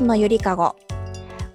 ンのゆりかご。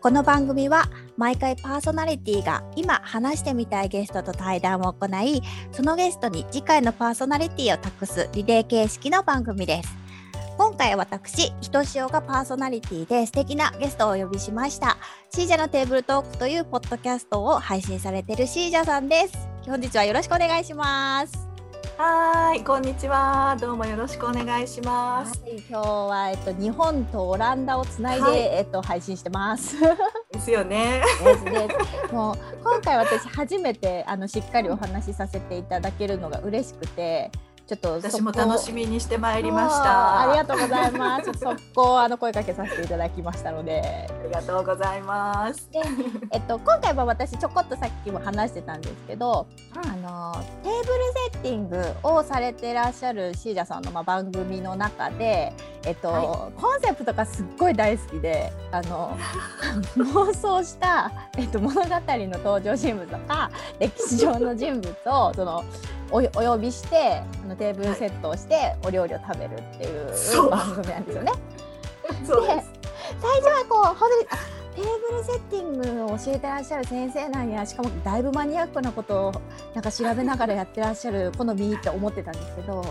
この番組は毎回パーソナリティが今話してみたいゲストと対談を行いそのゲストに次回のパーソナリティを託すリレー形式の番組です。今回私ひとしおがパーソナリティで素敵なゲストをお呼びしました。シージャのテーブルトークというポッドキャストを配信されているシージャさんです。本日はよろしくお願いします。はい、こんにちは。どうもよろしくお願いします。はい、今日はえっと日本とオランダをつないで、はいえっと配信してます。ですよね。ですです。もう今回私初めてあのしっかりお話しさせていただけるのが嬉しくて、ちょっと私も楽しみにしてまいりました。ありがとうございます。速攻あの声かけさせていただきましたので、ありがとうございます。で、えっと今回は私ちょこっとさっきも話してたんですけど、あのテーブルセッティングをされてらっしゃるシージャさんのまあ番組の中で、えっと、はコンセプトがすっごい大好きであの 妄想した、えっと、物語の登場人物とか歴史上の人物をそのおお呼びしてあのテーブルセットをしてお料理を食べるっていう番組なんですよね。そうです。最初はこう本当にあテーブルセッティングを教えてらっしゃる先生なんやしかもだいぶマニアックなことをなんか調べながらやってらっしゃる 好みって思ってたんですけど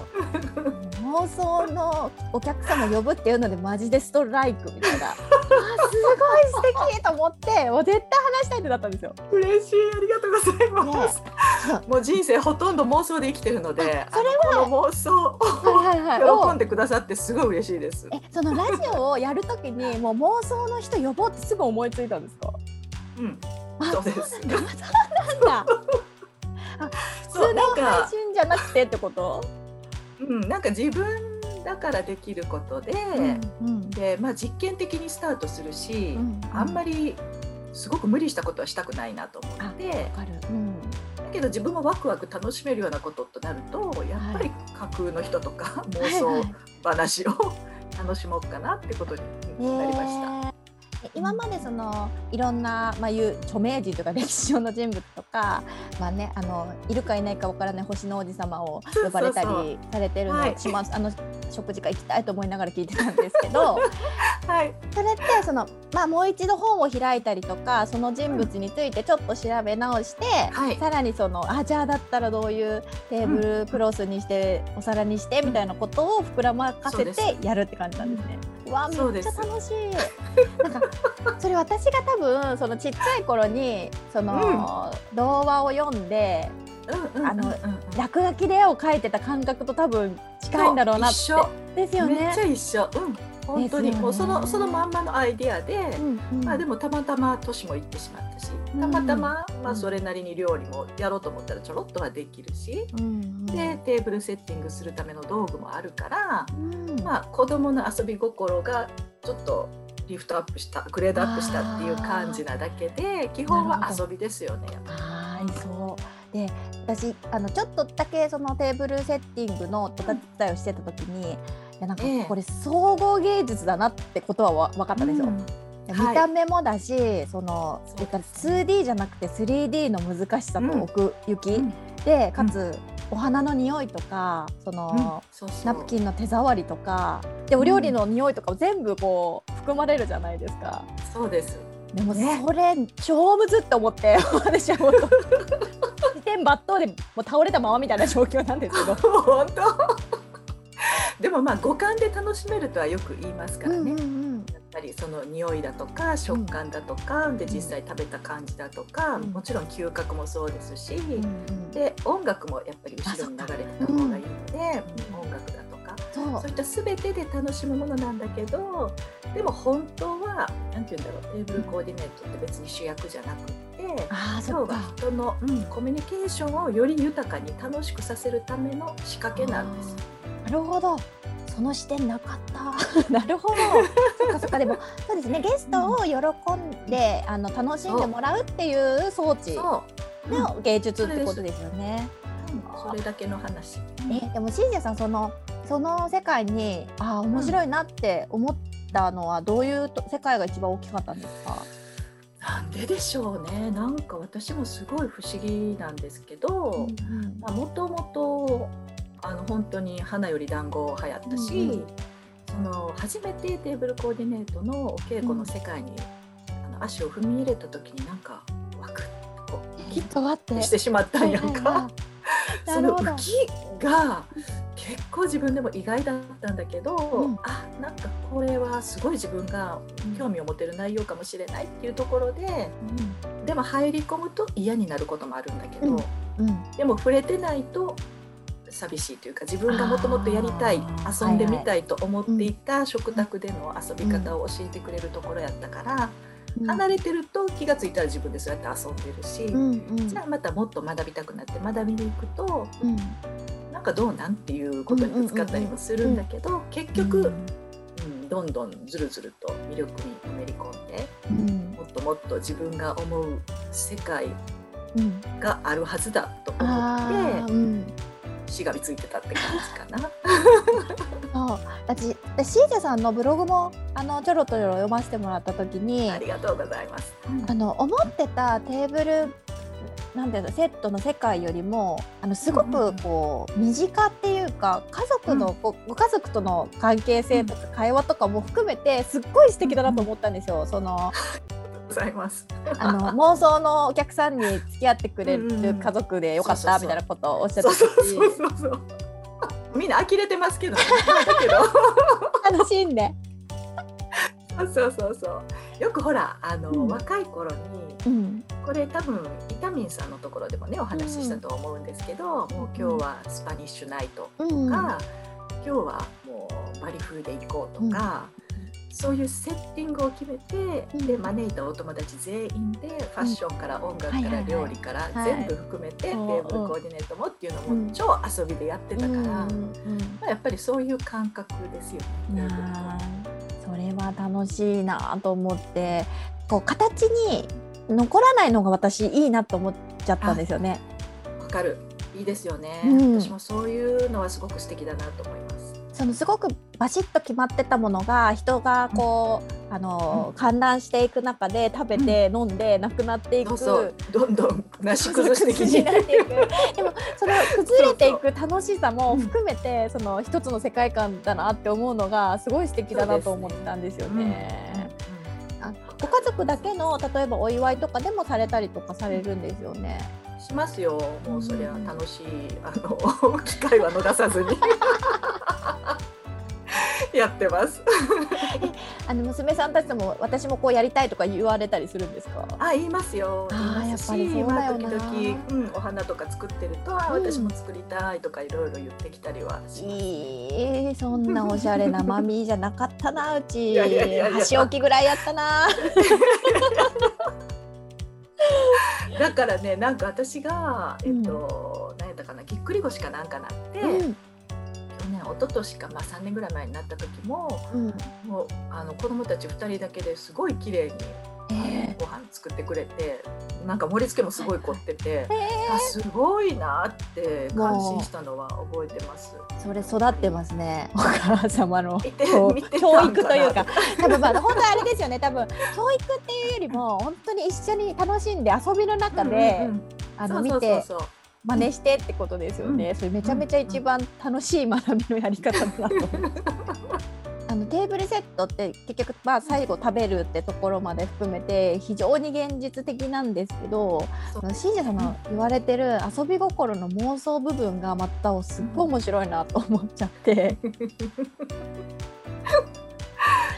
妄想のお客様呼ぶっていうのでマジでストライクみたいなあすごい素敵と思ってもう絶対話したいってなったんですよ。嬉しい。ありがとうございます。そうもう人生ほとんど妄想で生きてるので、それあのこの妄想を喜んでくださってすごい嬉しいです。えそのラジオをやるときにもう妄想の人呼ぼうってすぐ思いついたんですか？うん。あそうですそうなんだそうなんだ普そう通の配信じゃなくてってこと？うん、なんか自分だからできることで、うんで、まあ実験的にスタートするし、うんあんまりすごく無理したことはしたくないなと思って。わかる。うん。だけど自分もワクワク楽しめるようなこととなるとやっぱり架空の人とか 妄想話を楽しもうかなってことになりました。た。今までそのいろんなまあいう著名人とか歴史上の人物とかまあねあのいるかいないかわからない星の王子様を呼ばれたりされてるのをはい私もあの食事会行きたいと思いながら聞いてたんですけど はい、それってそのまあもう一度本を開いたりとかその人物についてちょっと調べ直して、はいさらにそのあじゃあだったらどういうテーブルクロスにして、お皿にしてみたいなことを膨らまかせてやるって感じなんですね。うわめっちゃ楽しい。なんかそれ私が多分そのちっちゃい頃にその、童話を読んでうんうんあのうんうん落書きで絵を描いてた感覚と多分近いんだろうなって。ですよねめっち。ゃ一緒。うん、本当にもうそのそのまんまのアイディアで。うんうんまあでもたまたま年も行ってしまったしたまたま、まあそれなりに料理もやろうと思ったらちょろっとはできるし、うんうんでテーブルセッティングするための道具もあるから、うんまあ子供の遊び心がちょっとリフトアップしたグレードアップしたっていう感じなだけで基本は遊びですよね。はい、そう。で、私あのちょっとだけそのテーブルセッティングのお手伝いをしてた時に、いやなんかええこれ総合芸術だなってことはわ分かったんですよ。うん見た目もだし、そのそう言ったら 2D じゃなくて 3D の難しさと奥行き、うんでかつ、お花の匂いとかその、そうそうナプキンの手触りとかでお料理の匂いとかも全部こう含まれるじゃないですか。そうです。でもねそれ超むずって思って 私はもう 自転抜刀でもう倒れたままみたいな状況なんですけど。本当？でもまあ五感で楽しめるとはよく言いますからね。んやっぱりその匂いだとか食感だとか、で実際食べた感じだとか、うん。もちろん嗅覚もそうですし、うんで音楽もやっぱり後ろに流れてた方がいいので、うん。音楽だとか。そう。いった全てで楽しむものなんだけどでも本当は何て言うんだろうテーブルコーディネートって別に主役じゃなくって。今日は人の、うん、コミュニケーションをより豊かに楽しくさせるための仕掛けなんです。なるほど。その視点なかった。なるほど。そっかそっか。でも そうですね。ゲストを喜んで、あの楽しんでもらうっていう装置そう、の芸術ってことですよね。うん。それだけの話。えでもシンジャさんそのその世界にあー面白いなって思ったのはどういうと世界が一番大きかったんですか？なんででしょうね。なんか私もすごい不思議なんですけど、まあもともとあの本当に花より団子流行ったし、うんうん。その初めてテーブルコーディネートのお稽古の世界に、あの足を踏み入れた時になんかワクッとこうきっって。してしまったんやんか。はいその浮きが結構自分でも意外だったんだけど、うん。あなんかこれはすごい自分が興味を持てる内容かもしれないっていうところででも入り込むと嫌になることもあるんだけど、うん。うん。でも触れてないと寂しいというか自分がもともとやりたい遊んでみたいと思っていた食卓での遊び方を教えてくれるところやったから、うん。離れてると気がついたら自分でそうやって遊んでるし。うんうん。じゃあまたもっと学びたくなって学びに行くとうん。なんかどうなんっていうことにぶつかったりもするんだけど結局、うんうん、どんどんずるずると魅力にのめり込んでうん。もっともっと自分が思う世界うん。があるはずだとあ思ーうん。ってしがみついてたって感じかな。そう私私シージャさんのブログもあのちょろちょろ読ませてもらった時にありがとうございます。あの思ってたテーブルなんていうのセットの世界よりもあのすごくこう身近っていうか家族の、ごご家族との関係性とか会話とかも含めてすっごい素敵だなと思ったんですよ。そのございます。あの妄想のお客さんに付き合ってくれうんうんる家族でよかったみたいなことをおっしゃってそうそうたしそうそうそう。みんな呆れてますけど、ね、だけど。楽しんで。そうそうそう。よくほらあの、うん若い頃にうんこれ多分イタミンさんのところでもねお話ししたと思うんですけど、もう今日はスパニッシュナイトとか、うん今日はもうバリ風で行こうとか、そういうセッティングを決めて、うん。で招いたお友達全員でファッションから音楽から料理からはい。全部含めてテうんーブルコーディネートもっていうのうんも超遊びでやってたから、うん。まあ、やっぱりそういう感覚ですよね。それは楽しいなと思ってこう形に残らないのが私いいなと思っちゃったんですよね。わかる。いいですよね、うん。私もそういうのはすごく素敵だなと思います。そのすごくバシッと決まってたものが人がこう、あの観覧していく中で食べて飲んでなくなっていく。そうどんどんなし崩してき崩しになっていく。て。でもその崩れていく楽しさも含めてその一つの世界観だなって思うのがすごい素敵だなと思ったんですよね。あご家族だけの例えばお祝いとかでもされたりとかされるんですよね。しますよ。もうそれは楽しい、あの 機会は逃さずに やってます。あの娘さんたちとも私もこうやりたいとか言われたりするんですか？あ、言いますよ。あやっぱりそうだ時々、うん、お花とか作ってると、あうん私も作りたいとかいろいろ言ってきたりはし。いいそんなおしゃれなマミーじゃなかったなうち いやいやいやいや箸置きぐらいやったな。だからね、なんか私が、えっと、何やったかな、ぎっくり腰かなんかなって、うん一昨年か、まあ、3年ぐらい前になった時も。うん。もう、あの子供たち2人だけですごい綺麗に。えご飯作ってくれてなんか盛り付けもすごい凝ってて、あすごいなって感心したのは覚えてます。ーそれ育ってますね。お母様の教育というか。多分まあ本当あれですよね。多分教育っていうよりも本当に一緒に楽しんで遊びの中で、あそうそうの見てそうそう真似してってことですよね、うん。それめちゃめちゃ一番楽しい学びのやり方だなと思う。あのテーブルセットって結局まあ最後食べるってところまで含めて非常に現実的なんですけど信者さん。の言われてる遊び心の妄想部分がまたすっごい面白いなと思っちゃって。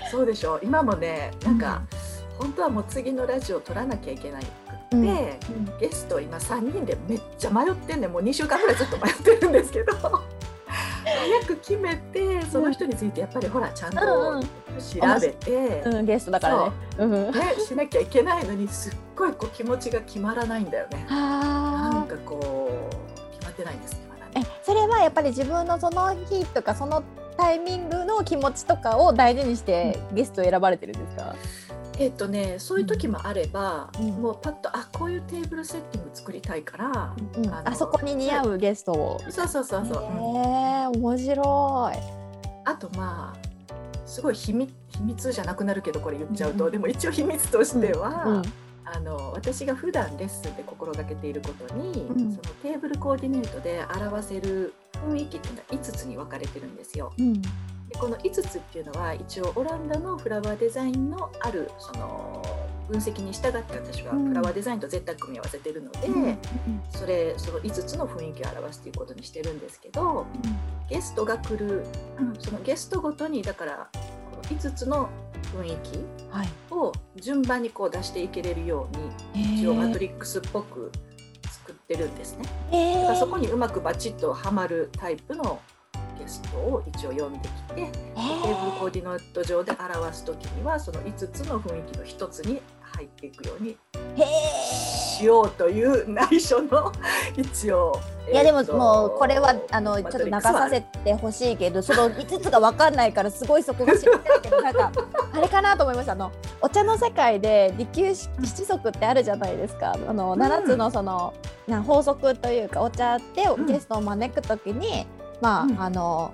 そうでしょ今もねなんか、本当はもう次のラジオ撮らなきゃいけないくって、うん。ゲスト今3人でめっちゃ迷ってんねん。もう2週間ぐらいずっと迷ってるんですけど。早く決めてその人についてやっぱりほらちゃんとうんうん。調べて、うん、ゲストだからね。う。ん、ね、しなきゃいけないのにすっごいこう気持ちが決まらないんだよね。なんあかこう決まってないんですね。それはやっぱり自分のその日とかそのタイミングの気持ちとかを大事にしてゲストを選ばれてるんですか、えっとねそういう時もあれば、うんもうパッとあこういうテーブルセッティング作りたいから、うんあそこに似合うゲストを。そうそうそうそう。へうんえ面白い。あとまあすごい秘密秘密じゃなくなるけどこれ言っちゃうと、うんでも一応秘密としては、うんあの私が普段レッスンで心がけていることに、うんそのテーブルコーディネートで表せる雰囲気っていうのが5つに分かれてるんですよ。この5つっていうのは一応オランダのフラワーデザインのあるその分析に従って私はフラワーデザインと絶対組み合わせてるので、うんそれその5つの雰囲気を表すということにしてるんですけどゲストが来るそのゲストごとにだからこの5つの雰囲気はい。を順番にこう出していけれるように一応マトリックスっぽく作ってるんですね。えだからそこにうまくバチッとはまるタイプのゲストを一応呼んできて、えテーブルコーディネート上で表す時にはその5つの雰囲気の1つに入っていくように。しようという内緒の 一応いやでももうこれはあのちょっと流させてほしいけどその5つが分かんないからすごいそこが知りたいけどなんか あれかなと思いました。あのお茶の世界で利休七則ってあるじゃないですか。あのうん7つのその、な法則というかお茶でうん。ゲストを招くときに、まあ、うんあの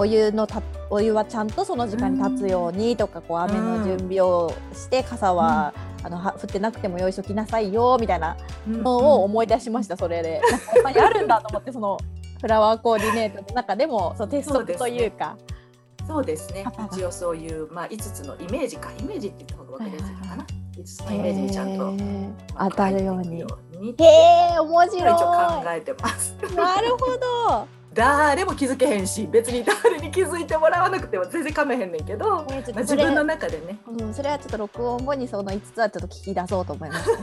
お湯のたお湯はちゃんとその時間に立つようにとか、こう雨の準備をして傘は、あのは降ってなくても用意しときなさいよみたいなのを思い出しました、それで。なんか他にあるんだと思って、そのフラワーコーディネートの中でも、その鉄則というか。そうですねあ一応そういう、まあ、5つのイメージかイメージって言った方が分かりやすいのかな、はいはい5つのイメージにちゃんと、当たるように。へえ、面白い。一応考えてます。なるほど。誰も気づけへんし別に誰に気づいてもらわなくても全然かめへんねんけど、まねちょっあ、自分の中でねうん、それはちょっと録音後にその5つはちょっと聞き出そうと思います。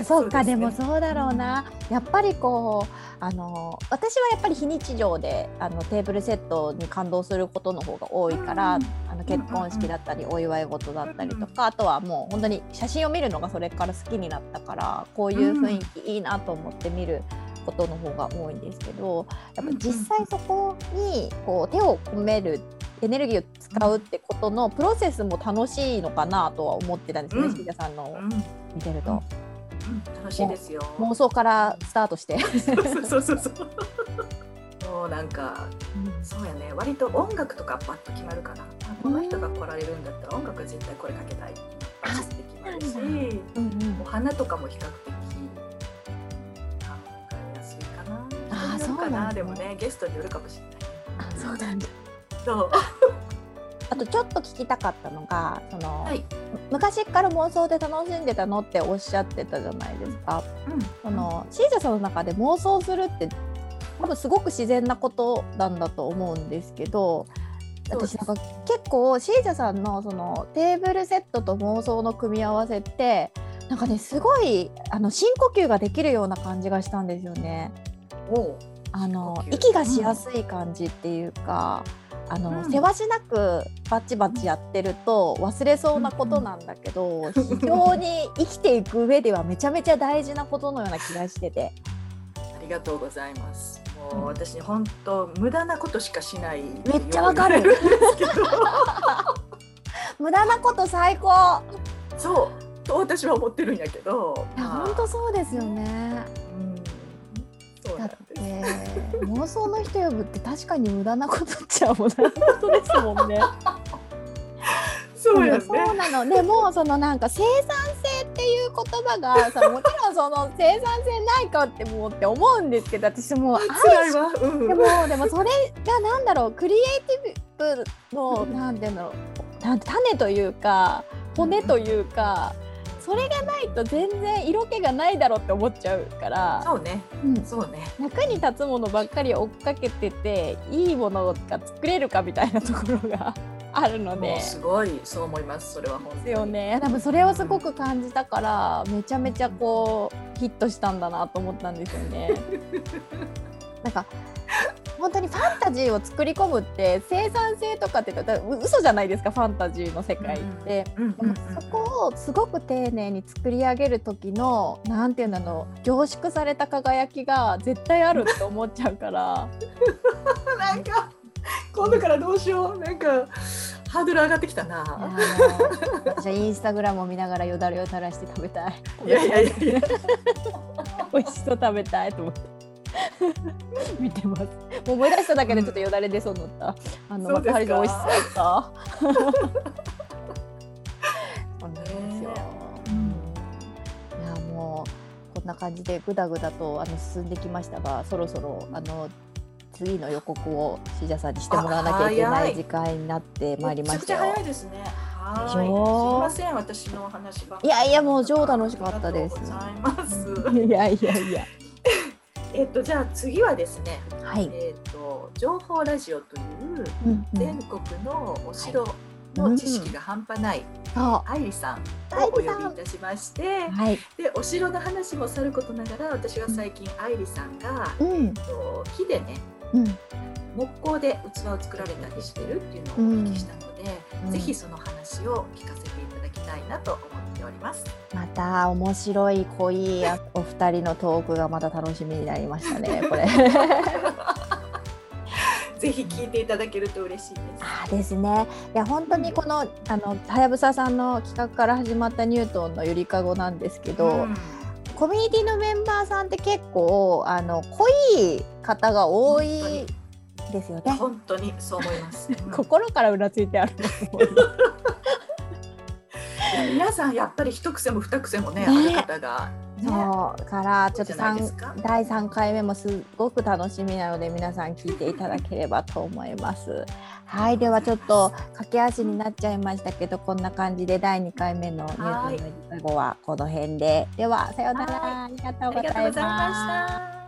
かそうですね。でもそうだろうな。やっぱりこうあの私はやっぱり非日常であのテーブルセットに感動することの方が多いから、うんあの結婚式だったりお祝い事だったりとか、あとはもう本当に写真を見るのがそれから好きになったからこういう雰囲気いいなと思って見ることの方が多いんですけどやっぱ実際そこにこう手を込めるエネルギーを使うってことのプロセスも楽しいのかなとは思ってたんですね、うん。さんの見てると。うん楽しいですよ。妄想からスタートして。そうそうそうそう。もうなんかそうやね割と音楽とかバッと決まるかな。あこの人が来られるんだったら音楽は絶対これかけたいってバチって決まるし、うんうんお花とかも比較的考えやすいかな。あそうなんだでもねゲストによるかもしれない。あそうなんだそう。あとちょっと聞きたかったのがその、はい。昔から妄想で楽しんでたのっておっしゃってたじゃないですか。うん。そのシージャさんの中で妄想するって多分すごく自然なことなんだと思うんですけど私なんか結構シージャさんのそのテーブルセットと妄想の組み合わせってなんかねすごいあの深呼吸ができるような感じがしたんですよね。あの息がしやすい感じっていうか、あのうんせわしなくバチバチやってると忘れそうなことなんだけど、非常に生きていく上ではめちゃめちゃ大事なことのような気がしてて。ありがとうございます。もう私本当無駄なことしかしない。めっちゃわかる。無駄なこと最高そうと私は思ってるんやけど。いやまあ本当そうですよねだっ。て 妄想の人呼ぶって確かに無駄なことっちゃ無駄なことですもんねそうやね。そうなのでもそのなんか生産性っていう言葉がさもちろんその生産性ないかってもうって思うんですけど私もう辛いわ。うん。でもでもそれがなんだろうクリエイティブのなんていうんだろうなん種というか骨というかそれがないと全然色気がないだろうって思っちゃうから、そうね。うん、そうね。役に立つものばっかり追っかけてていいものが作れるかみたいなところが あるのもでう。すごいそう思います。それは本当に。ですよね多分それをすごく感じたからめちゃめちゃこうヒットしたんだなと思ったんですよね。なんか本当にファンタジーを作り込むって生産性とかって言ったら嘘じゃないですかファンタジーの世界って。そこをすごく丁寧に作り上げる時のなんていうんだろう凝縮された輝きが絶対あるって思っちゃうからうん。なんか今度からどうしよう。なんかハードル上がってきたな。いやもう私はインスタグラムを見ながらよだれを垂らして食べたいいやいやいやいや。美味しそう食べたいと思って 見てますもう思い出しただけでちょっとよだれ出そうになった、あのそうですか幕張の美味しそうだった そうなんですよ、うんいやもうこんな感じでぐだぐだとあの進んできましたがそろそろあの次の予告をしじゃさんにしてもらわなきゃいけない時間になってまいりましたよ。めちゃくちゃ早いですね。はい。すみません、私のお話ばいやいやもう超楽しかったです。います。いやいやいや。えっとじゃあ次はですね、はい。えっと情報ラジオという全国のお城の知識が半端ないそ愛理さん愛をお呼びいたしましてう。、はい。でお城の話もさることながら私は最近愛理さんが、うんえっと木でねうん。木工で器を作られたりしてるっていうのをお聞きしたので、うんぜひその話を聞かせていただきたいなと思っております。また面白い濃いお二人のトークがまた楽しみになりましたね。これ。ぜひ聞いていただけると嬉しいです。あーですね。いや本当にこのあのはやぶささんの企画から始まったニュートンのゆりかごなんですけど、うんコミュニティのメンバーさんって結構あの濃い方が多いですよね。本当にそう思います。うん心からうなついてあると思います。皆さんやっぱり一癖も二癖もねね。ある方が、ね、そう。からちょっと第3回目もすごく楽しみなので皆さん聞いていただければと思います。はい。ではちょっと駆け足になっちゃいましたけどこんな感じで第2回目のニュートンのゆりかごはこの辺で。ではさようなら。はありがとうございま。した。